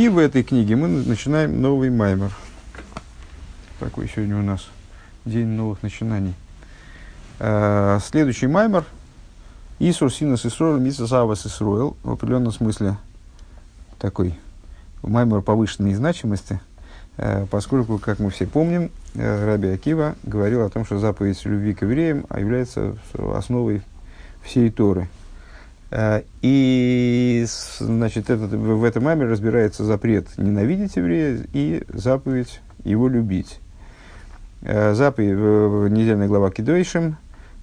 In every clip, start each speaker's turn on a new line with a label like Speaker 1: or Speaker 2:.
Speaker 1: И в этой книге мы начинаем новый маймер. Такой сегодня у нас день новых начинаний. Э, следующий маймер Исур Синус Исруэл Мисас Авас Исруэл в определенном смысле такой маймер повышенной значимости, э, поскольку, как мы все помним, э, Раби Акива говорил о том, что заповедь любви к евреям является основой всей Торы – и значит, этот, в этом маме разбирается запрет ненавидеть еврея и заповедь его любить. Э, заповедь, недельная глава Кидойшим,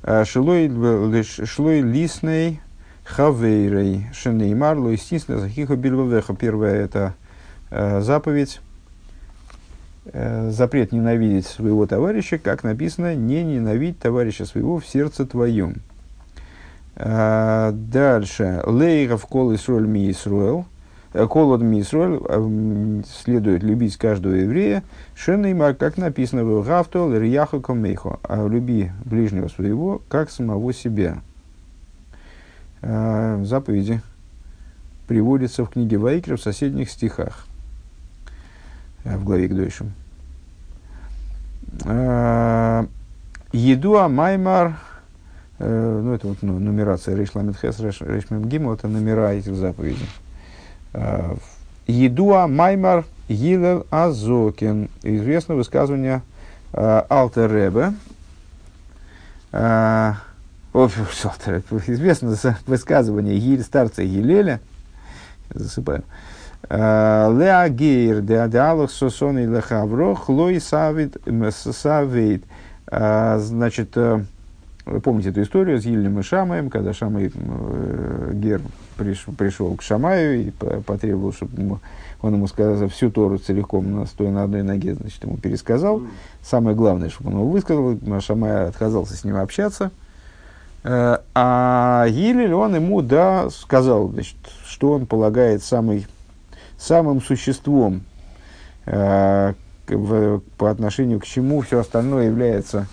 Speaker 1: э, Шлой лисный хавейрей шенеймар лоистисна захиха бильвавеха. Первая это заповедь, запрет ненавидеть своего товарища, как написано, не ненавидь товарища своего в сердце твоем. А, дальше. Лейров кол Исруэль ми Исруэл. Э, Колод ми Исруэль э, следует любить каждого еврея. Шенеймар, как написано в Гавто, Лерьяху Комейхо. А люби ближнего своего, как самого себя. А, заповеди приводятся в книге Вайкер в соседних стихах. Э, в главе к дойшим. Еду Маймар Э, ну, это вот ну, нумерация Рейш Ламедхес, Рейш Мемгиму, это номера этих заповедей. Э, Едуа Маймар Гилел Азокин. Известно высказывание э, Алтер Ребе. Известно высказывание Гиль, старца Гилеля. Засыпаю. Леагейр де адеалах сосоны лехавро хлой савит савит. Значит, вы помните эту историю с Гильнем и Шамаем, когда Шамай э, Гер приш, пришел к Шамаю и потребовал, чтобы он ему сказал всю Тору целиком, стоя на одной ноге, значит, ему пересказал. Самое главное, чтобы он его высказал, Шамай отказался с ним общаться. Э, а Гилель, он ему, да, сказал, значит, что он полагает самый, самым существом, э, в, по отношению к чему все остальное является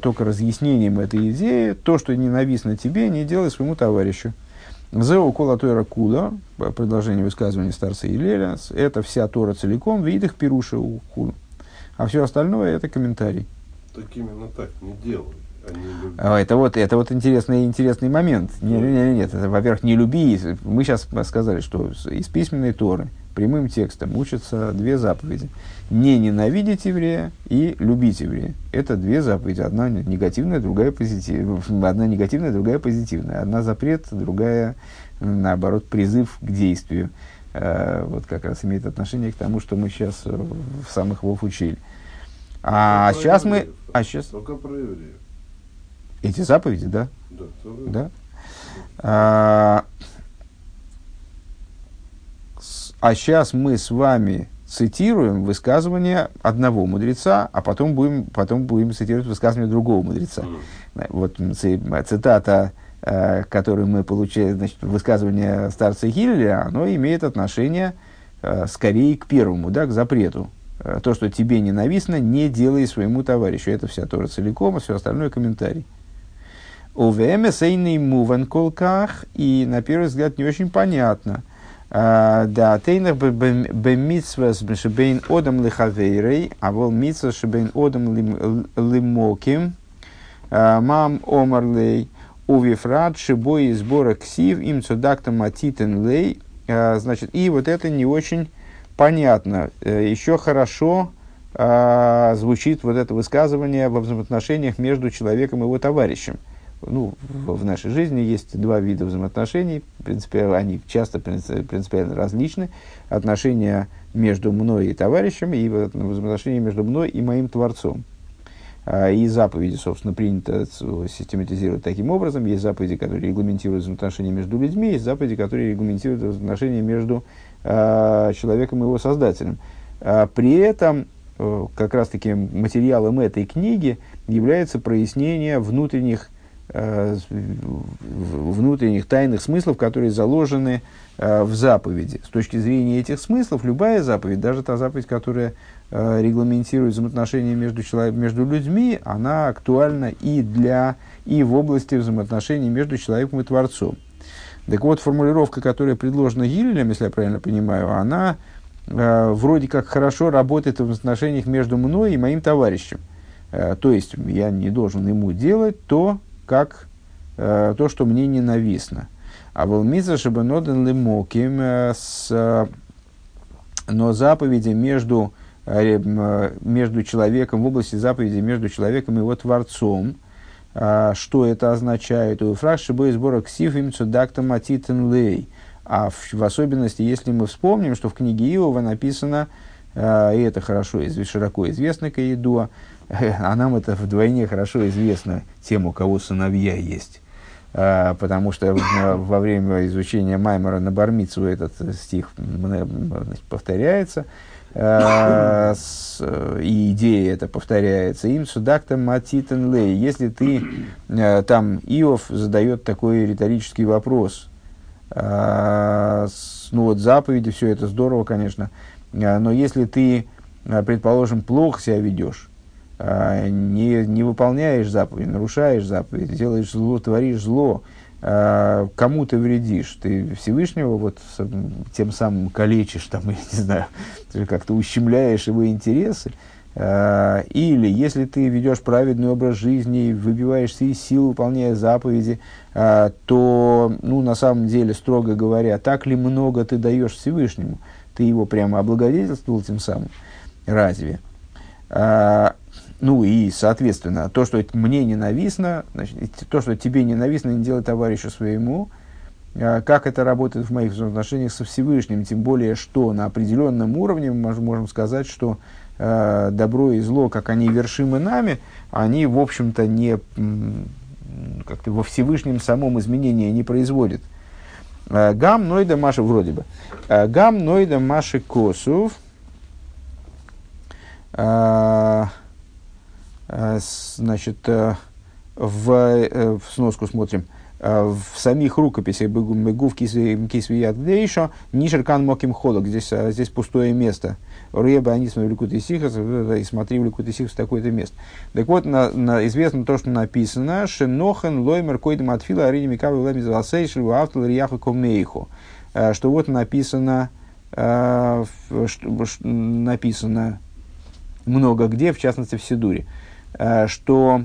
Speaker 1: только разъяснением этой идеи, то, что ненавистно тебе, не делай своему товарищу. Зеу кола тойра куда, продолжение высказывания старца Илеля, это вся Тора целиком, видит их пируша у. А все остальное это комментарий.
Speaker 2: Так именно так не делай.
Speaker 1: А, это вот, это вот интересный, интересный момент. Нет, нет, нет, это, во-первых, не люби. Мы сейчас сказали, что из письменной Торы прямым текстом учатся две заповеди. Не ненавидеть еврея и любить еврея. Это две заповеди. Одна негативная, другая позитивная. Одна негативная, другая позитивная. Одна запрет, другая, наоборот, призыв к действию. А, вот как раз имеет отношение к тому, что мы сейчас в самых вов учили. А Только сейчас мы... А сейчас...
Speaker 2: Только про евреев.
Speaker 1: Эти заповеди, да?
Speaker 2: Да.
Speaker 1: да? А, а сейчас мы с вами цитируем высказывание одного мудреца, а потом будем, потом будем цитировать высказывание другого мудреца. Mm. Вот цитата, э, которую мы получили, значит, высказывание старца Гилля, оно имеет отношение э, скорее к первому, да, к запрету. Э, то, что тебе ненавистно, не делай своему товарищу. Это вся Тора целиком, а все остальное комментарий. ОВМСейный муван колках, и на первый взгляд не очень понятно. А, да, тейнах бемитсвас шебейн одам лихавейрей, а вол митсвас шебейн одам лимоким, а, мам омарлей, увифрат шибой сбора ксив им цудактам атитен лей. А, значит, и вот это не очень понятно. Э, Еще хорошо звучит вот это высказывание во взаимоотношениях между человеком и его товарищем – ну, в, нашей жизни есть два вида взаимоотношений, принципе, они часто принципиально различны. Отношения между мной и товарищем, и взаимоотношения между мной и моим Творцом. А, и заповеди, собственно, принято систематизировать таким образом. Есть заповеди, которые регламентируют взаимоотношения между людьми, есть заповеди, которые регламентируют взаимоотношения между э, человеком и его создателем. А, при этом э, как раз-таки материалом этой книги является прояснение внутренних внутренних тайных смыслов, которые заложены э, в заповеди. С точки зрения этих смыслов, любая заповедь, даже та заповедь, которая э, регламентирует взаимоотношения между, человек, между людьми, она актуальна и, для, и в области взаимоотношений между человеком и Творцом. Так вот, формулировка, которая предложена Гиллелем, если я правильно понимаю, она э, вроде как хорошо работает в отношениях между мной и моим товарищем. Э, то есть я не должен ему делать то, как э, то, что мне ненавистно. А волмиза чтобы ноден лимоким с но заповеди между, между человеком, в области заповеди между человеком и его Творцом, что это означает? У фраг шибой сбора ксив им цудактам атитен лей. А в, в особенности, если мы вспомним, что в книге Иова написано, э, и это хорошо, широко известно Каидуа, а нам это вдвойне хорошо известно тем, у кого сыновья есть. А, потому что во время изучения Маймера на Бармицу этот стих повторяется, а, и идея это повторяется. Им судакта матитен лей. Если ты, там Иов задает такой риторический вопрос, а, ну вот заповеди, все это здорово, конечно, но если ты, предположим, плохо себя ведешь, а, не, не выполняешь заповедь, нарушаешь заповедь, делаешь зло, творишь зло, а, кому ты вредишь? Ты Всевышнего вот тем самым калечишь, там, я не знаю, как-то ущемляешь его интересы. А, или если ты ведешь праведный образ жизни, выбиваешься из сил, выполняя заповеди, то, ну, на самом деле, строго говоря, так ли много ты даешь Всевышнему? Ты его прямо облагодетельствовал тем самым? Разве? Ну и, соответственно, то, что мне ненавистно, значит, то, что тебе ненавистно, не делай товарищу своему. А, как это работает в моих взаимоотношениях со Всевышним? Тем более, что на определенном уровне мы можем сказать, что э, добро и зло, как они вершимы нами, они, в общем-то, не как-то во Всевышнем самом изменения не производят. А, гам нойда маши, вроде бы. Гам нойда маши косов. Э, значит, э, в, э, в сноску смотрим, в самих рукописях Бегув Кисвият Дейшо, Нишеркан Моким Холок, здесь, здесь пустое место. Реба они смотрели Ликут Исихас, и смотри в Ликут Исихас такое-то место. Так вот, на, на, известно то, что написано, Шенохен Лоймер Койдем Атфила Арини Микавы Лемиз Валсейшил Автол Рияху Комейху. Что вот написано, что, написано много где, в частности в Сидуре. Э, что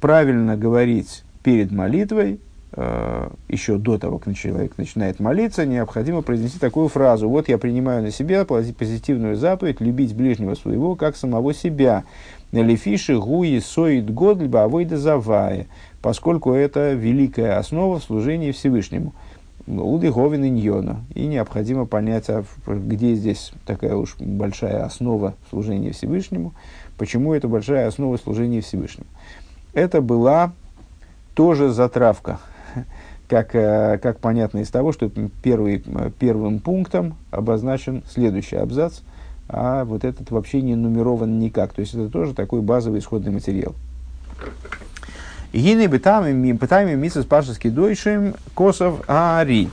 Speaker 1: правильно говорить перед молитвой, э, еще до того, как человек начинает молиться, необходимо произнести такую фразу. Вот я принимаю на себя позитивную заповедь любить ближнего своего, как самого себя. Лефиши гуи соид годльба авойда завая, поскольку это великая основа в служении Всевышнему. Уды Говин Иньона. И необходимо понять, а где здесь такая уж большая основа служения Всевышнему. Почему это большая основа служения Всевышнему? Это была тоже затравка, как, э, как понятно из того, что первый, первым пунктом обозначен следующий абзац, а вот этот вообще не нумерован никак. То есть это тоже такой базовый исходный материал. Гины пытами мисс пашески дойшим косов ари.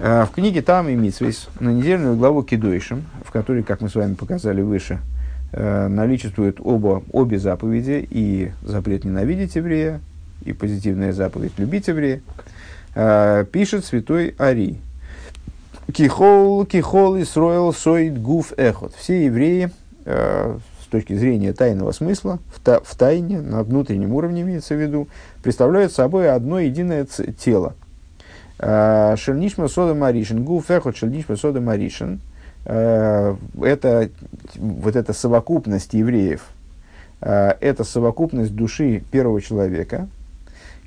Speaker 1: Э, в книге там и Митсвейс на недельную главу Кидойшим, в которой, как мы с вами показали выше, э, наличествуют оба, обе заповеди, и запрет ненавидеть еврея, и позитивная заповедь любить еврея, э, пишет святой Ари. Кихол, кихол, Исроил, соид, гуф, эхот. Все евреи, э, с точки зрения тайного смысла, в, та, в тайне, на внутреннем уровне имеется в виду, представляют собой одно единое тело. Э, Шельнишма сода маришин, гуф, эхот, шельнишма сода маришин – Э, это вот эта совокупность евреев, э, это совокупность души первого человека,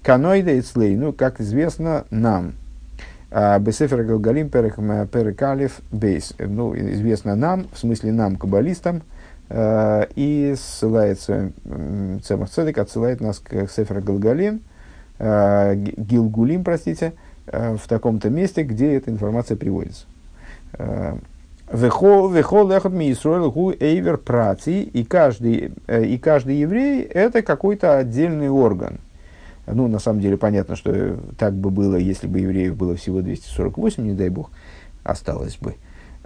Speaker 1: каноида и цлей, ну, как известно нам, э, Бесефер Галгалим Перекалев Бейс. Ну, известно нам, в смысле нам, каббалистам, и ссылается, Цемах Цедек отсылает нас к Сефер Галгалим, Гилгулим, простите, в таком-то месте, где эта информация приводится. Вехол лехот ми гу эйвер праци, и каждый, э, и каждый еврей это какой-то отдельный орган. Ну, на самом деле, понятно, что так бы было, если бы евреев было всего 248, не дай бог, осталось бы.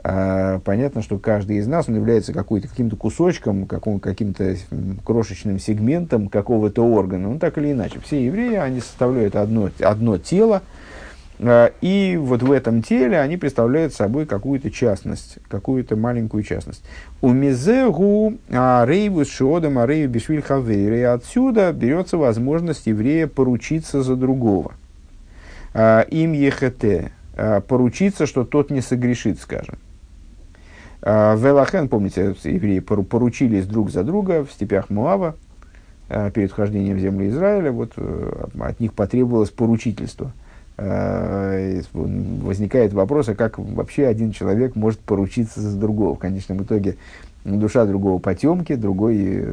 Speaker 1: А, понятно, что каждый из нас он является какой-то, каким-то кусочком, каким, каким-то крошечным сегментом какого-то органа. Ну, так или иначе, все евреи, они составляют одно, одно тело, и вот в этом теле они представляют собой какую-то частность, какую-то маленькую частность. У мизегу рейвус шиодам арейв бишвиль хавейр. И отсюда берется возможность еврея поручиться за другого. Э, им ехете. Э, поручиться, что тот не согрешит, скажем. Велахен, помните, евреи поручились друг за друга в степях Муава перед вхождением в землю Израиля. Вот от них потребовалось поручительство – Э, возникает вопрос, а как вообще один человек может поручиться за другого. В конечном итоге душа другого потемки, другой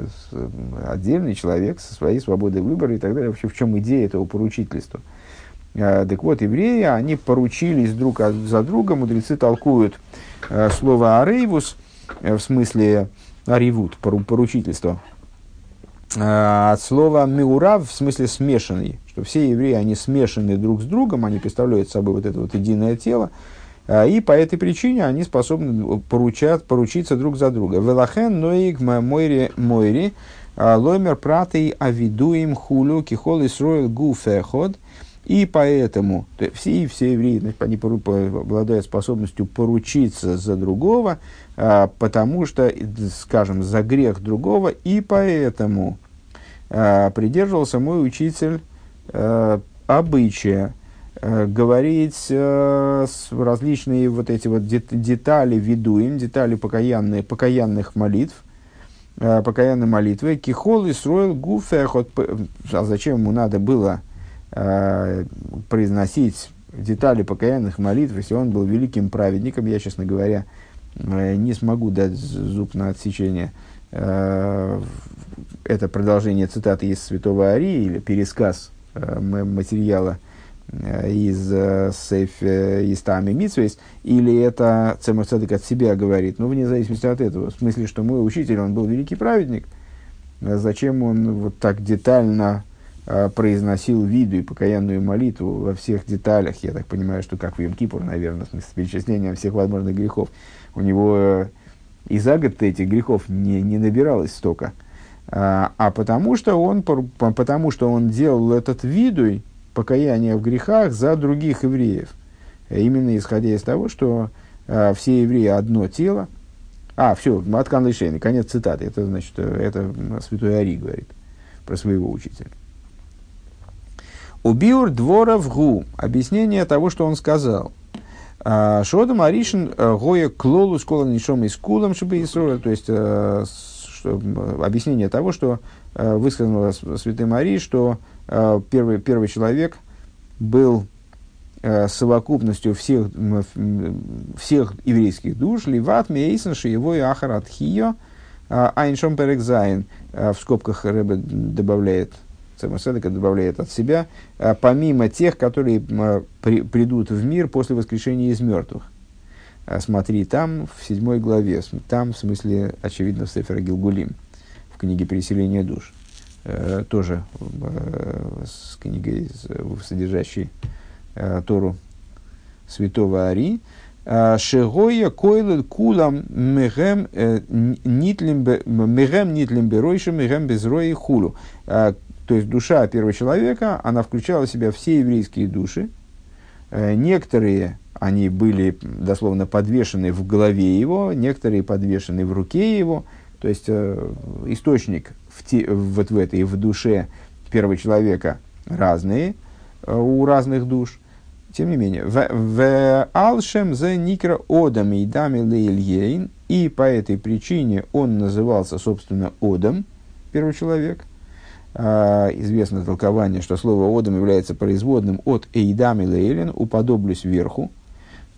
Speaker 1: отдельный человек со своей свободой выбора и так далее. Вообще в чем идея этого поручительства? Э, так вот, евреи, они поручились друг за другом, мудрецы толкуют э, слово «арейвус», в смысле «аривут», поручительство, от слова «меурав» в смысле «смешанный», что все евреи, они смешаны друг с другом, они представляют собой вот это вот единое тело, а, и по этой причине они способны поручать, поручиться друг за друга. Велахен ноик мойри мойри а, лоймер пратей авидуим хулю кихол исроил гуфеход. И поэтому все, все евреи, значит, они обладают способностью поручиться за другого, а, потому что, скажем, за грех другого, и поэтому придерживался мой учитель э, обычая э, говорить э, различные вот эти вот детали ведуем, детали покаянные, покаянных молитв, э, покаянной молитвы. Кихол и строил гуфехот. А зачем ему надо было э, произносить детали покаянных молитв, если он был великим праведником, я, честно говоря, э, не смогу дать зуб на отсечение. Э, это продолжение цитаты из Святого Арии или пересказ материала э, из э, сейф из Тами Митсвейс, или это Цемах Цадык от себя говорит, ну, вне зависимости от этого. В смысле, что мой учитель, он был великий праведник, зачем он вот так детально произносил виду и покаянную молитву во всех деталях, я так понимаю, что как в Йом-Кипур, наверное, с перечислением всех возможных грехов. У него и за год этих грехов не, не набиралось столько. А, а потому что он, потому что он делал этот видуй покаяние в грехах за других евреев. Именно исходя из того, что а, все евреи одно тело. А, все, Маткан Лишейн, конец цитаты. Это значит, это святой Ари говорит про своего учителя. Убиур двора в гу. Объяснение того, что он сказал. А, Шодом Аришин э, гоя клолу скола нишом и скулом, чтобы то есть э, что, объяснение того, что э, высказано Святой Марии, что э, первый, первый человек был э, совокупностью всех, всех еврейских душ, ливат мейсен его и ахарат хио, айншом перекзайн, в скобках Рэбе добавляет, Цемоседека добавляет от себя, помимо тех, которые при, придут в мир после воскрешения из мертвых. А смотри там, в седьмой главе, там, в смысле, очевидно, в Сефера Гилгулим, в книге «Переселение душ», э, тоже э, с книгой, содержащей э, Тору святого Ари, э, Шегоя койлет кулам мегем э, нитлим беройшим мегем безрои хулу. Э, то есть душа первого человека, она включала в себя все еврейские души. Некоторые они были дословно подвешены в голове его, некоторые подвешены в руке его. То есть э, источник в те, вот в этой в душе первого человека разные э, у разных душ. Тем не менее, в алшем за никра одам и дами лейльейн, и по этой причине он назывался, собственно, одом, первый человек. А, известно толкование, что слово одам является производным от эйдами лейлин, уподоблюсь верху,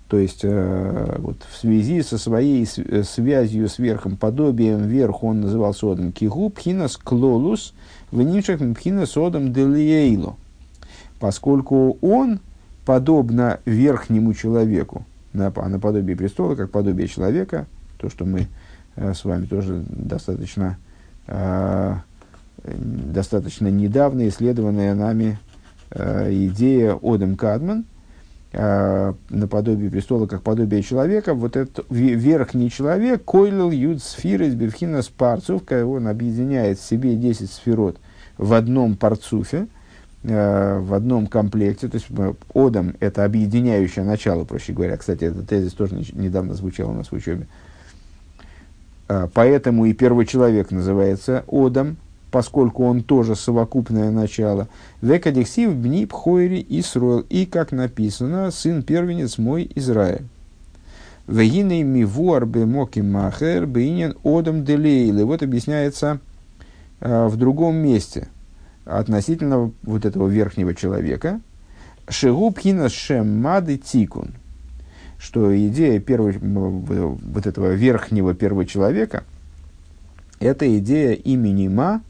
Speaker 1: то есть, э, вот, в связи со своей э, связью с верхом, подобием верху, он называл содом кигу, пхинас клолус, внимших пхинас содом делиейло. Поскольку он, подобно верхнему человеку, на, наподобие престола, как подобие человека, то, что мы э, с вами тоже достаточно, э, достаточно недавно исследованная нами э, идея Одем Кадман – э, наподобие престола, как подобие человека, вот этот верхний человек, койлил юд сфиры из бифхина с парцов, он объединяет в себе 10 сферот в одном парцуфе, э, в одном комплекте. То есть Одам – это объединяющее начало, проще говоря. Кстати, этот тезис тоже не- недавно звучал у нас в учебе. Поэтому и первый человек называется Одам, поскольку он тоже совокупное начало. Векадексив бнип хойри Исруэл. И, как написано, сын первенец мой Израиль. Вегиней мивуар бемоки махер бейнен одам делейлы. Вот объясняется э, в другом месте относительно вот этого верхнего человека. Шигубхина шеммады тикун. Что идея первого, вот этого верхнего первого человека – это идея имени Ма,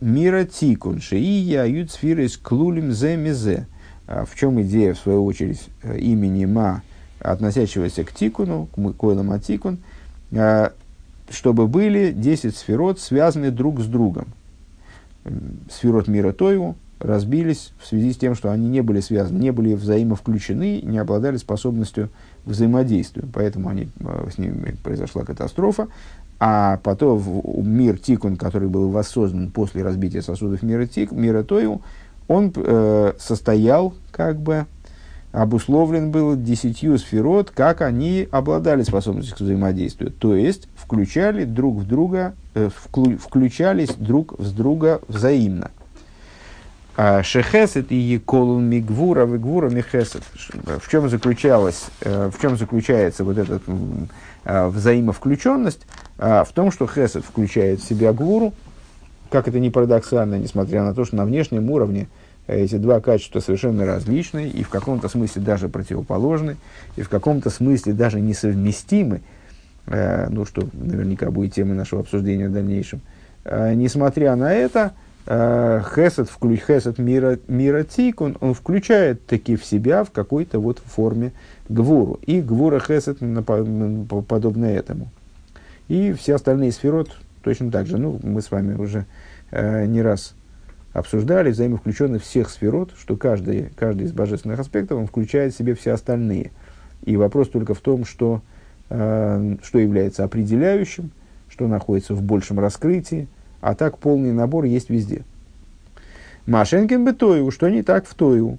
Speaker 1: мира тикун, шиия юцфирис клулим зе мизе. А, В чем идея, в свою очередь, э, имени Ма, относящегося к тикуну, к койлам атикун, а, чтобы были 10 сферот, связаны друг с другом. Сферот мира Тойву разбились в связи с тем, что они не были связаны, не были взаимовключены, не обладали способностью к. Поэтому они, э, с ними произошла катастрофа. А потом мир Тикун, который был воссоздан после разбития сосудов мира, тик, мира Тою, он э, состоял, как бы, обусловлен был десятью сферот, как они обладали способностью к взаимодействию. То есть, включали друг в друга, э, вклю- включались друг в друга взаимно. А Шехесет и Еколун Мигвура, Вигвура Михесет. В чем заключалась, э, в чем заключается вот эта а, взаимовключенность? А, В том, что Хесед включает в себя Гвуру, как это не парадоксально, несмотря на то, что на внешнем уровне эти два качества совершенно различны и в каком-то смысле даже противоположны, и в каком-то смысле даже несовместимы, э, ну, что наверняка будет темой нашего обсуждения в дальнейшем. Э, несмотря на это, э, Хесед, вклю, Хесед мира, мира Тикун, он включает таки в себя в какой-то вот форме Гвуру. И Гвура Хесед подобно этому. И все остальные сферот точно так же. Ну, мы с вами уже э, не раз обсуждали взаимовключенных всех сферот, что каждый, каждый из божественных аспектов он включает в себе все остальные. И вопрос только в том, что, э, что является определяющим, что находится в большем раскрытии, а так полный набор есть везде. Машенкин бы тою, что не так в тою.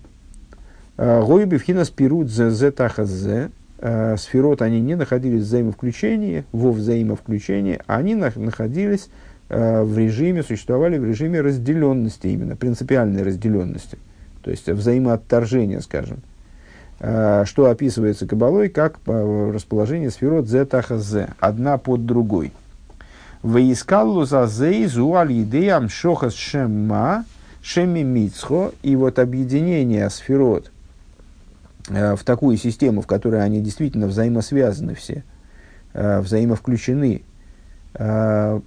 Speaker 1: Гой бифхина спирут зе зе тахазе. Сферот они не находились в взаимовключении, во взаимовключении, они нах- находились э, в режиме, существовали в режиме разделенности именно, принципиальной разделенности, то есть взаимоотторжения, скажем, Э, что описывается Кабалой как э, расположение сферот тахазе, одна под другой. Ваискаллу за зейзу аль-идеям шохас шемма шеми мицхо, и вот объединение сферот э, в такую систему, в которой они действительно взаимосвязаны все, э, взаимовключены, э,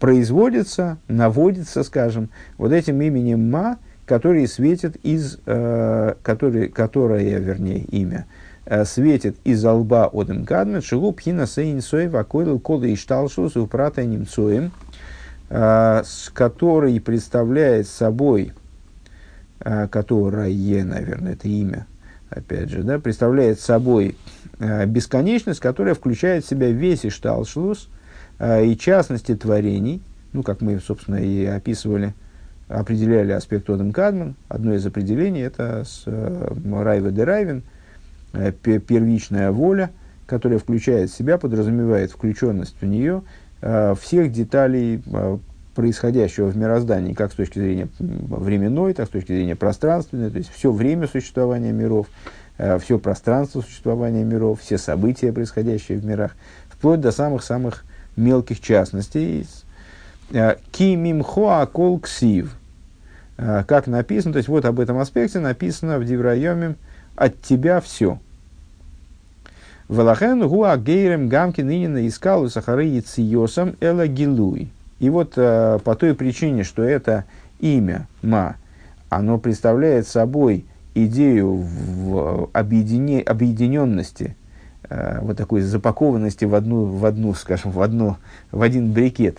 Speaker 1: производится, наводится, скажем, вот этим именем Ма, который светит из, э, который, которое, вернее, имя, э, светит из лба Одем Кадмет, Шигу Пхина Сейн Соев, Акойл Кода и Шталшус, Упрата Немцоем, э, который представляет собой, э, которое, наверное, это имя, опять же, да, представляет собой э, бесконечность, которая включает в себя весь Ишталшлус э, и частности творений, ну, как мы, собственно, и описывали, определяли аспект Одем Кадман. Одно из определений – это с э, Райва де Райвен, пе- первичная воля, которая включает в себя, подразумевает включенность в нее всех деталей происходящего в мироздании, как с точки зрения временной, так с точки зрения пространственной, то есть все время существования миров, э, все пространство существования миров, все события, происходящие в мирах, вплоть до самых-самых мелких частностей. Э, Ки мимхо акол ксив. Э, Как написано, то есть вот об этом аспекте написано в Диврайоме «от тебя все». Велахен гуа гейрем гамки нынина искал сахары яциосам эла гилуй. И вот э, по той причине, что это имя Ма, оно представляет собой идею в объедине, объединенности, э, вот такой запакованности в одну, в одну, скажем, в, одно, в один брикет.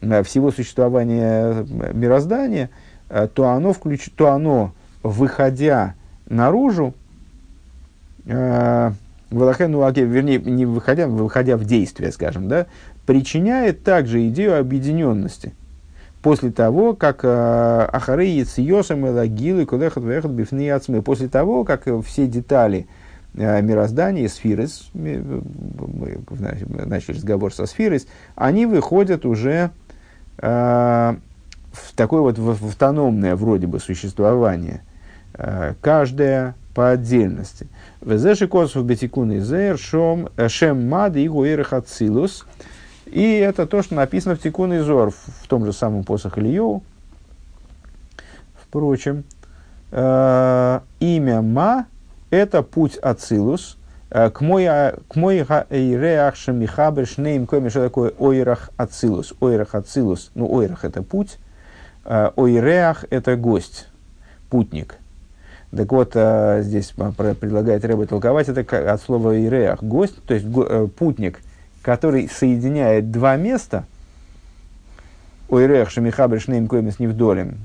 Speaker 1: Э, всего существования мироздания, э, то оно, включ, то оно, выходя наружу, э, Валахену Аке, вернее, не выходя, выходя в действие, скажем, да, причиняет также идею объединенности. после того, как э, Ахары Яциосам и Лагилы Кулехат Вехат Бифны Ацмы, после того, как все детали э, мироздания, сфирис, мы начали разговор со сфирис, они выходят уже э, в такое вот в автономное вроде бы существование, э, каждая по отдельности. Везеши косов бетикун и зер шом шем мад и гуэрах ацилус. И это то, что написано в Тикун и Зор, в том же самом посох Ильеву. Впрочем, э, имя Ма – это путь Ацилус. Э, к мой эйреах шамихабр шнейм коми, что такое ойрах Ацилус? Ойрах Ацилус, ну ойрах – это путь, Э, Ойреах – это гость, путник. Так вот, э, здесь предлагает Рэба толковать это от слова «иреах» – гость, то есть э, путник, который соединяет два места. Ойреах шамихабр шнейм коймес невдолем.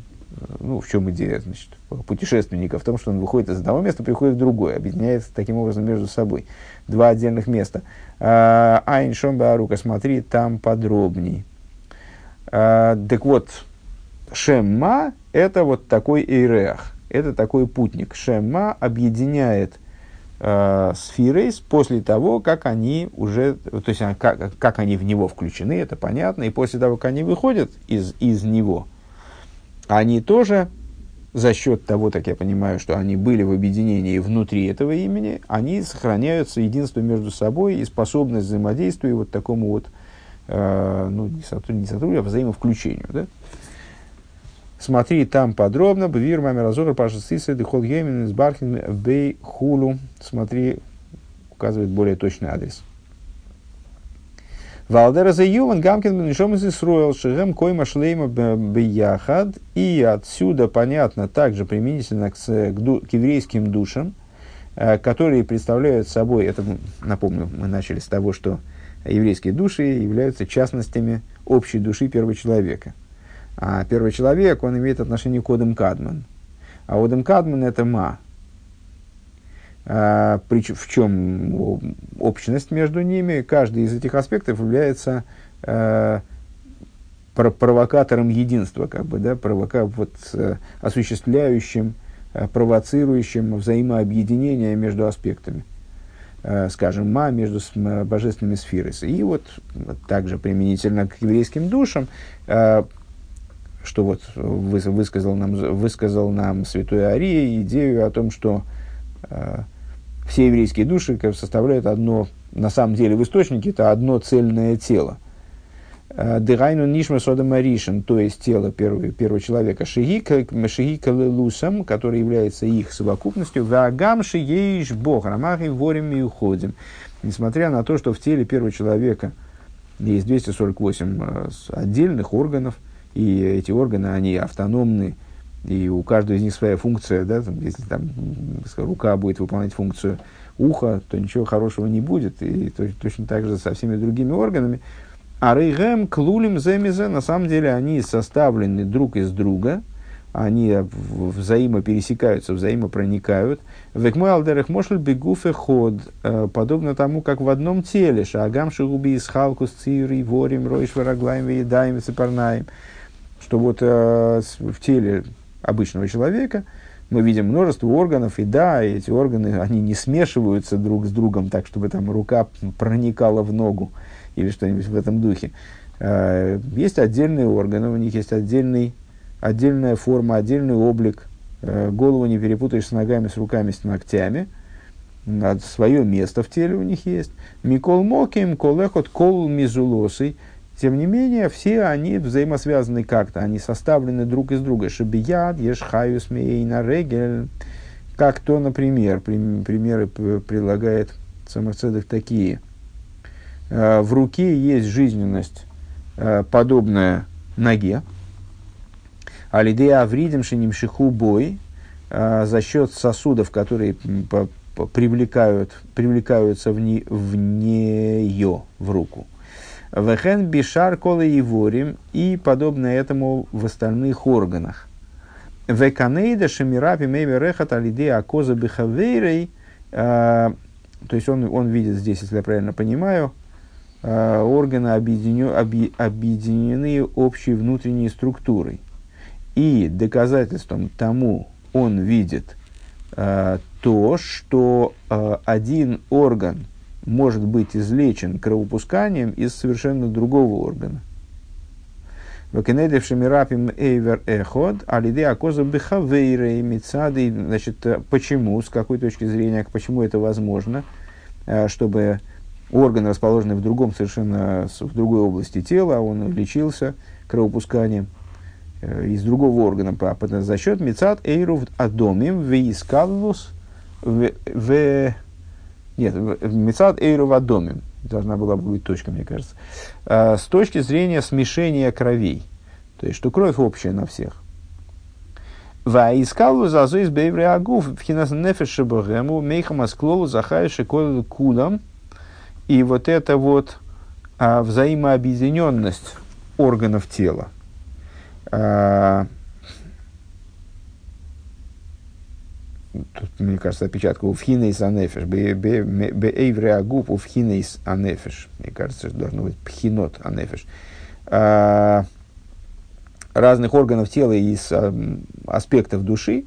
Speaker 1: Ну, в чем идея значит, путешественника? В том, что он выходит из одного места, приходит в другое, объединяется таким образом между собой. Два отдельных места. Айн Шомбарука, смотри там подробней. Так вот, Шемма – это вот такой эйреах, это такой путник. Шемма объединяет э, сферы после того, как они уже, то есть а, как, как они в него включены, это понятно, и после того, как они выходят из, из него, они тоже за счет того, так я понимаю, что они были в объединении внутри этого имени, они сохраняются единство между собой и способность взаимодействия вот такому вот, э, ну, не сотрудничеству, а взаимовключению. Да? Смотри там подробно. Бвир маме разора паша сисы дыхол геймин из бархин бей хулу. Смотри, указывает более точный адрес. Валдера за Юван Гамкин Бенишом из Исруэл Шигем Койма Шлейма Бияхад. И отсюда понятно также применительно к, к, к еврейским душам, э, которые представляют собой, это напомню, мы начали с того, что еврейские души являются частностями общей души первого человека. А первый человек, он имеет отношение к Одам Кадман. А Одам Кадман – это Ма. А, прич, в чем общность между ними? Каждый из этих аспектов является а, провокатором единства, как бы, да, провока, вот, а, осуществляющим, а, провоцирующим взаимообъединение между аспектами скажем, ма между божественными сферами. И вот также применительно к еврейским душам что вот высказал нам, высказал нам святой Ария идею о том, что э, все еврейские души как, составляют одно, на самом деле в источнике это одно цельное тело. Э, Дырайну нишма сода маришин, то есть тело первого, первого человека, шигика, шигика лусам, который является их совокупностью, вагам шиеиш бог, рамахи ворим и уходим. Несмотря на то, что в теле первого человека есть 248 э, отдельных органов – и эти органы, они автономны, и у каждого из них своя функция, да, там, если там рука будет выполнять функцию уха, то ничего хорошего не будет, и то, точно так же со всеми другими органами. А рейгем, клулим, земизе, на самом деле они составлены друг из друга, они взаимопересекаются, взаимопроникают. Векмой алдерах мошель бегуфе ход, э, подобно тому, как в одном теле, шагам шагуби из халкус цири, ворим, ройш, вараглаем, веедаем, цепарнаем что вот э, в теле обычного человека мы видим множество органов, и да, эти органы, они не смешиваются друг с другом так, чтобы там рука проникала в ногу или что-нибудь в этом духе. Э, есть отдельные органы, у них есть отдельный, отдельная форма, отдельный облик. Э, голову не перепутаешь с ногами, с руками, с ногтями. Свое место в теле у них есть. Микол моким, колехот кол мизулосый – тем не менее, все они взаимосвязаны как-то, они составлены друг из друга. Шабияд, Ешхаюс, Мейна, Регель. Как то, например, примеры предлагает Самарцедок такие. Э, в руке есть жизненность, э, подобная ноге. Алидея Авридим Шиним Шиху Бой э, за счет сосудов, которые привлекают, привлекаются в, не, в нее, в руку. Вехен бишар кола и ворим и подобное этому в остальных органах. Веканейда шемирапи мейве рехат алиде акоза бихавейрей. А, то есть он, он видит здесь, если я правильно понимаю, э, органы объединю, объ, объединены общей внутренней структурой. И доказательством тому он видит э, то, что один орган может быть излечен кровопусканием из совершенно другого органа. Вакенедев шамирапим эйвер эход, алиде акоза бихавейрей мицады. Значит, э, почему, с какой точки зрения, почему это возможно, э, чтобы орган, расположенный в другом совершенно, в другой области тела, он лечился кровопусканием э, из другого органа за счет мицад эйров адомим веискаллус в... Нет, мицад эйров адомим должна была бы быть точка, мне кажется, а, с точки зрения смешения кровей. То есть, что кровь общая на всех. Ваискалу зазу из бейвре агуф пхинас нефеши богему мейхам асклолу захаеши кулам. И вот это вот а, взаимообъединенность органов тела. А, тут, мне кажется, опечатка у фхинейс анефеш, беэйвре агуп у фхинейс анефеш. Мне кажется, что должно быть пхинот анефеш. А, разных органов тела из а, аспектов души.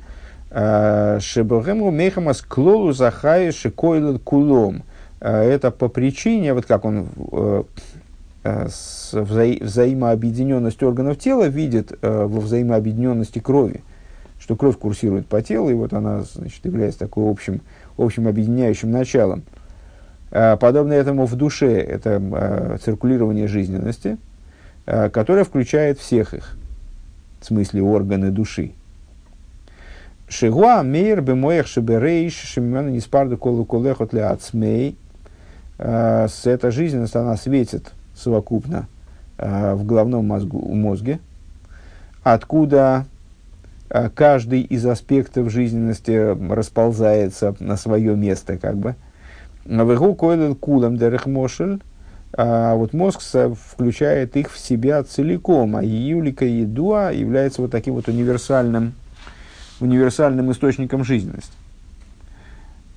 Speaker 1: А, Шебогему мехамас клолу захай шикойлен кулом. А, это по причине, вот как он э, э, взаимообъединенность органов тела видит э, во взаимообъединенности крови что кровь курсирует по телу, и вот она значит, является такой общим, общим объединяющим началом. А, подобно этому в душе это а, циркулирование жизненности, а, которое включает всех их, в смысле органы души. Шигуа мейр бемоях шеберейш шимена ниспарду колу колехот ле ацмей. Эта жизненность, она светит совокупно в головном мозгу, мозге, откуда каждый из аспектов жизненности расползается на свое место, как бы. Вегу койлен кулам дерехмошель, а вот мозг включает их в себя целиком, а юлика и дуа является вот таким вот универсальным, универсальным источником жизненности.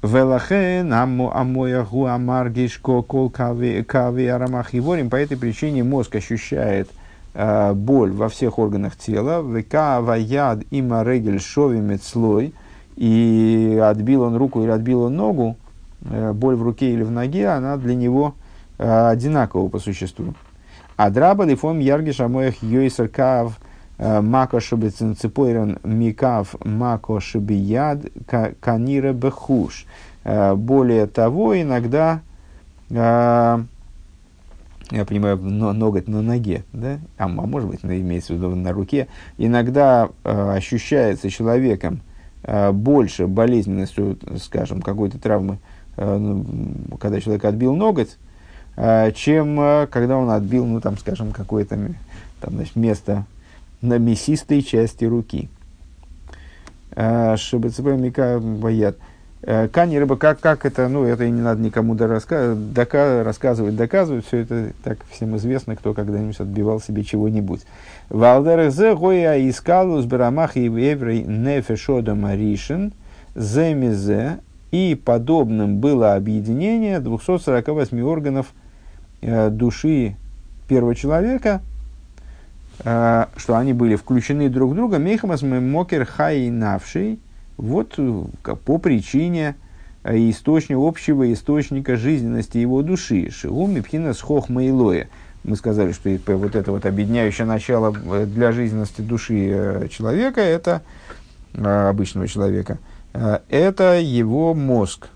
Speaker 1: Велахен амоягу амаргишко кол кави арамах По этой причине мозг ощущает – Э, боль во всех органах тела, века ваяд има регель шови мецлой, и отбил он руку или отбил он ногу, э, боль в руке или в ноге, она для него э, одинакова по существу. А драба лифом яргиш амоях йойсер кав мако шеби цинципойрен микав мако шеби яд канира бехуш. Более того, иногда я понимаю, ноготь на ноге, да? а, а может быть, имеется в виду на руке, иногда э, ощущается человеком э, больше болезненностью, скажем, какой-то травмы, э, ну, когда человек отбил ноготь, э, чем э, когда он отбил, ну, там, скажем, какое-то там, значит, место на мясистой части руки. Э, Шабацепа Мика Баят. Э, Кани рыба, как, как это, ну, это и не надо никому дораска, дока, рассказывать, доказывать, все это так всем известно, кто когда-нибудь отбивал себе чего-нибудь. Валдер зе гоя искалус берамах и еврей нефешода маришин земизе и подобным было объединение 248 органов э, души первого человека, э, что они были включены друг в друга, мехамас мокер хай навший, вот э, по причине э, источника, общего источника жизненности его души. Шилу мипхина с хохмаилоя. Мы сказали, что вот это вот объединяющее начало э, для жизненности души человека, это обычного человека, это его мозг.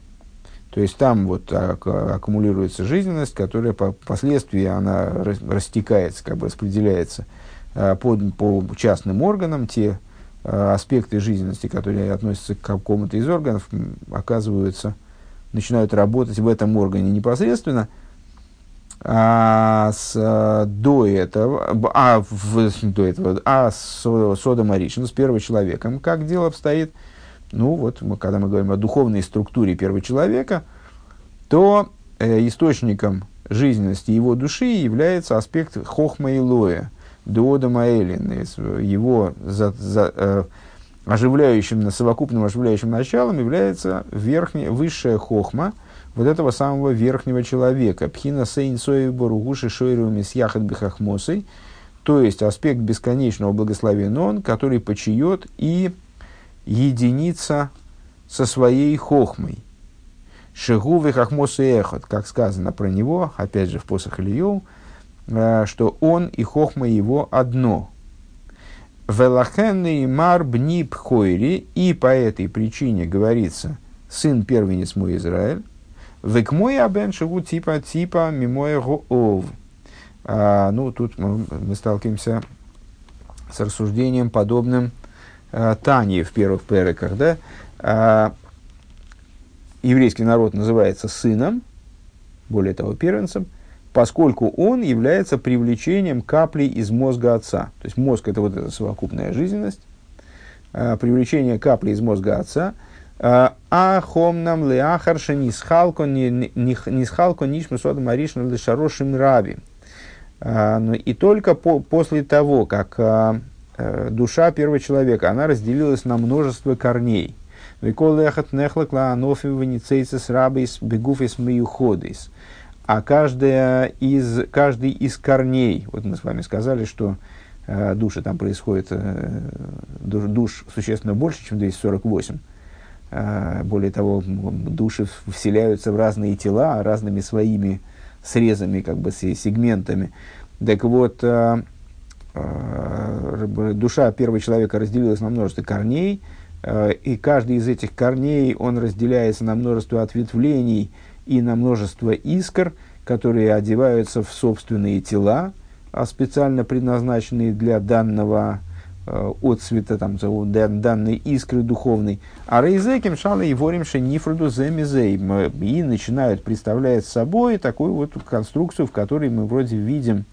Speaker 1: То есть там вот аккумулируется жизненность, которая по последствии она растекается, как бы распределяется по, по частным органам, те аспекты жизненности, которые относятся к какому-то из органов, оказываются, начинают работать в этом органе непосредственно, а с, э, до этого, а в, до этого, а с Содом Аришин, с первым человеком, как дело обстоит, ну вот, мы, когда мы говорим о духовной структуре первого человека, то э, источником жизненности его души является аспект хохма и лоя – Дуода Маэлин, его за, за, э, оживляющим, совокупным оживляющим началом является верхняя, высшая хохма, вот этого самого верхнего человека. Пхина сейн сои боругуши шойру мисьяхат бихахмосой, то есть аспект бесконечного благословен он, который почиет и единица со своей хохмой. Шигувы хахмосы эхот, как сказано про него, опять же в посох Ильев, э, что он и хохма его одно. Велахенный мар бни пхойри, и по этой причине говорится, сын первенец мой Израиль, век мой абен шигу типа типа мимоя ов. А, ну, тут мы, мы сталкиваемся с рассуждением, подобным а, Тане в первых переках, да? А, еврейский народ называется сыном, более того, первенцем, поскольку он является привлечением капли из мозга отца. То есть мозг это вот эта совокупная жизненность, э, привлечение капли из мозга отца. А хом нам леахарша нисхалко нишмусод маришна лешарошим раби. И только по, после того, как э, душа первого человека, она разделилась на множество корней – Викол лехат нехлак ла анофим веницейцес рабейс бегуфис миюходис. А каждая из, каждый из корней, вот мы с вами сказали, что э, души там происходит, э, душ, душ существенно больше, чем 248. Э, более того, души вселяются в разные тела, разными своими срезами, как бы сегментами. Так вот, э, э, душа первого человека разделилась на множество корней, Э, и каждый из этих корней, он разделяется на множество ответвлений и на множество искр, которые одеваются в собственные тела, а специально предназначенные для данного э, отцвета, там, для данной искры духовной. А рейзеким шала и ворим шенифруду земизей. И начинают представлять собой такую вот конструкцию, в которой мы вроде видим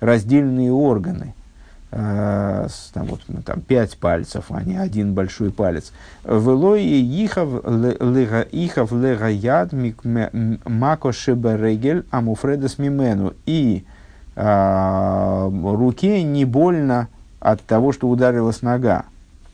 Speaker 1: раздельные органы – Э, там, вот, ну, там, пять пальцев, а не один большой палец. Велой ихав легаяд мако шеберегель амуфредес мимену. И а, руке не больно от того, что ударилась нога.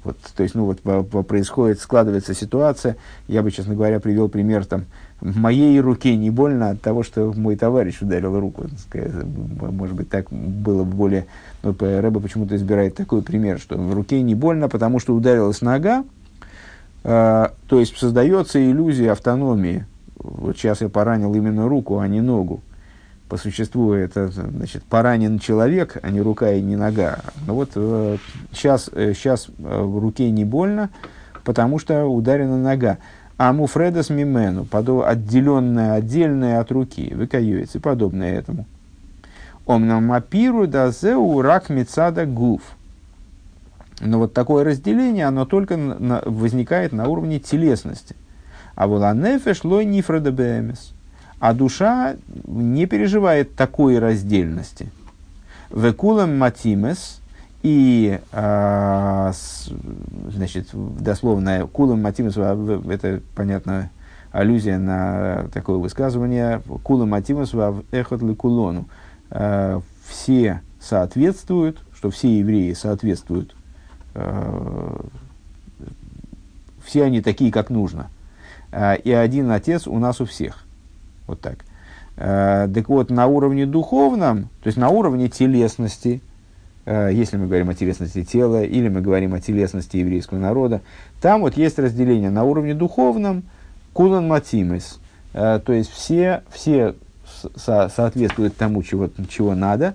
Speaker 1: Вот, то есть, ну вот происходит, складывается ситуация. Я бы, честно говоря, привел пример там, моей руке не больно от того, что мой товарищ ударил руку. Может быть, так было бы более... Ну, Рэба почему-то избирает такой пример, что в руке не больно, потому что ударилась нога, э, то есть создается иллюзия автономии. Вот сейчас я поранил именно руку, а не ногу. По существу это значит, поранен человек, а не рука и не нога. Но вот э, сейчас, э, сейчас э, в руке не больно, потому что ударена нога. А муфредас мимену, отделенная, отдельная от руки, выкаюется, подобное этому. Омна мапиру дазеу рак мецада гуф. Но вот такое разделение, оно только на, возникает на уровне телесности. А вот анефеш лой нифреда бемес. А душа не переживает такой раздельности. Векулем матимес, и, а, с, значит, дословно, кулам мотивус, это, понятно, аллюзия на такое высказывание, кулам мотивус эхот кулону. А, все соответствуют, что все евреи соответствуют, а, все они такие, как нужно. А, и один отец у нас у всех. Вот так. Так вот, на уровне духовном, то есть на уровне телесности, если мы говорим о телесности тела, или мы говорим о телесности еврейского народа, там вот есть разделение на уровне духовном, кулан матимес, э, то есть все, все со, соответствуют тому, чего, чего надо,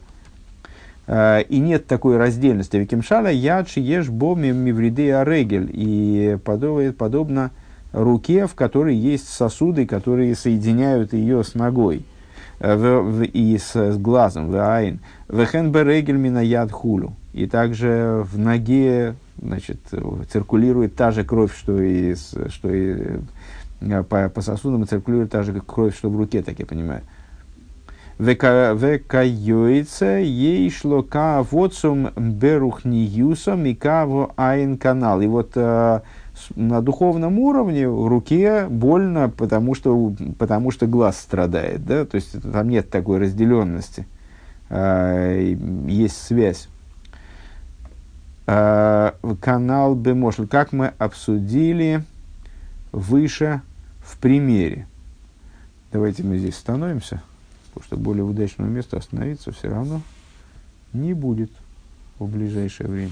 Speaker 1: э, и нет такой раздельности. Викимшала ядши еш боми мивриды арегель, и подобно, подобно руке, в которой есть сосуды, которые соединяют ее с ногой и с, с глазом, в айн, вехен берегель минаяд хулю. И также в ноге значит, циркулирует та же кровь, что и, что и э, по, по сосудам циркулирует та же кровь, что в руке, так я понимаю. Векайоица ей шло ка водсум берухниюсом и каво айн канал. И вот э, на духовном уровне руке больно, потому что, потому что глаз страдает. Да? То есть там нет такой разделенности. А, есть связь. А, канал Бемошл, как мы обсудили выше в примере. Давайте мы здесь остановимся, потому что более удачного места остановиться все равно не будет в ближайшее время.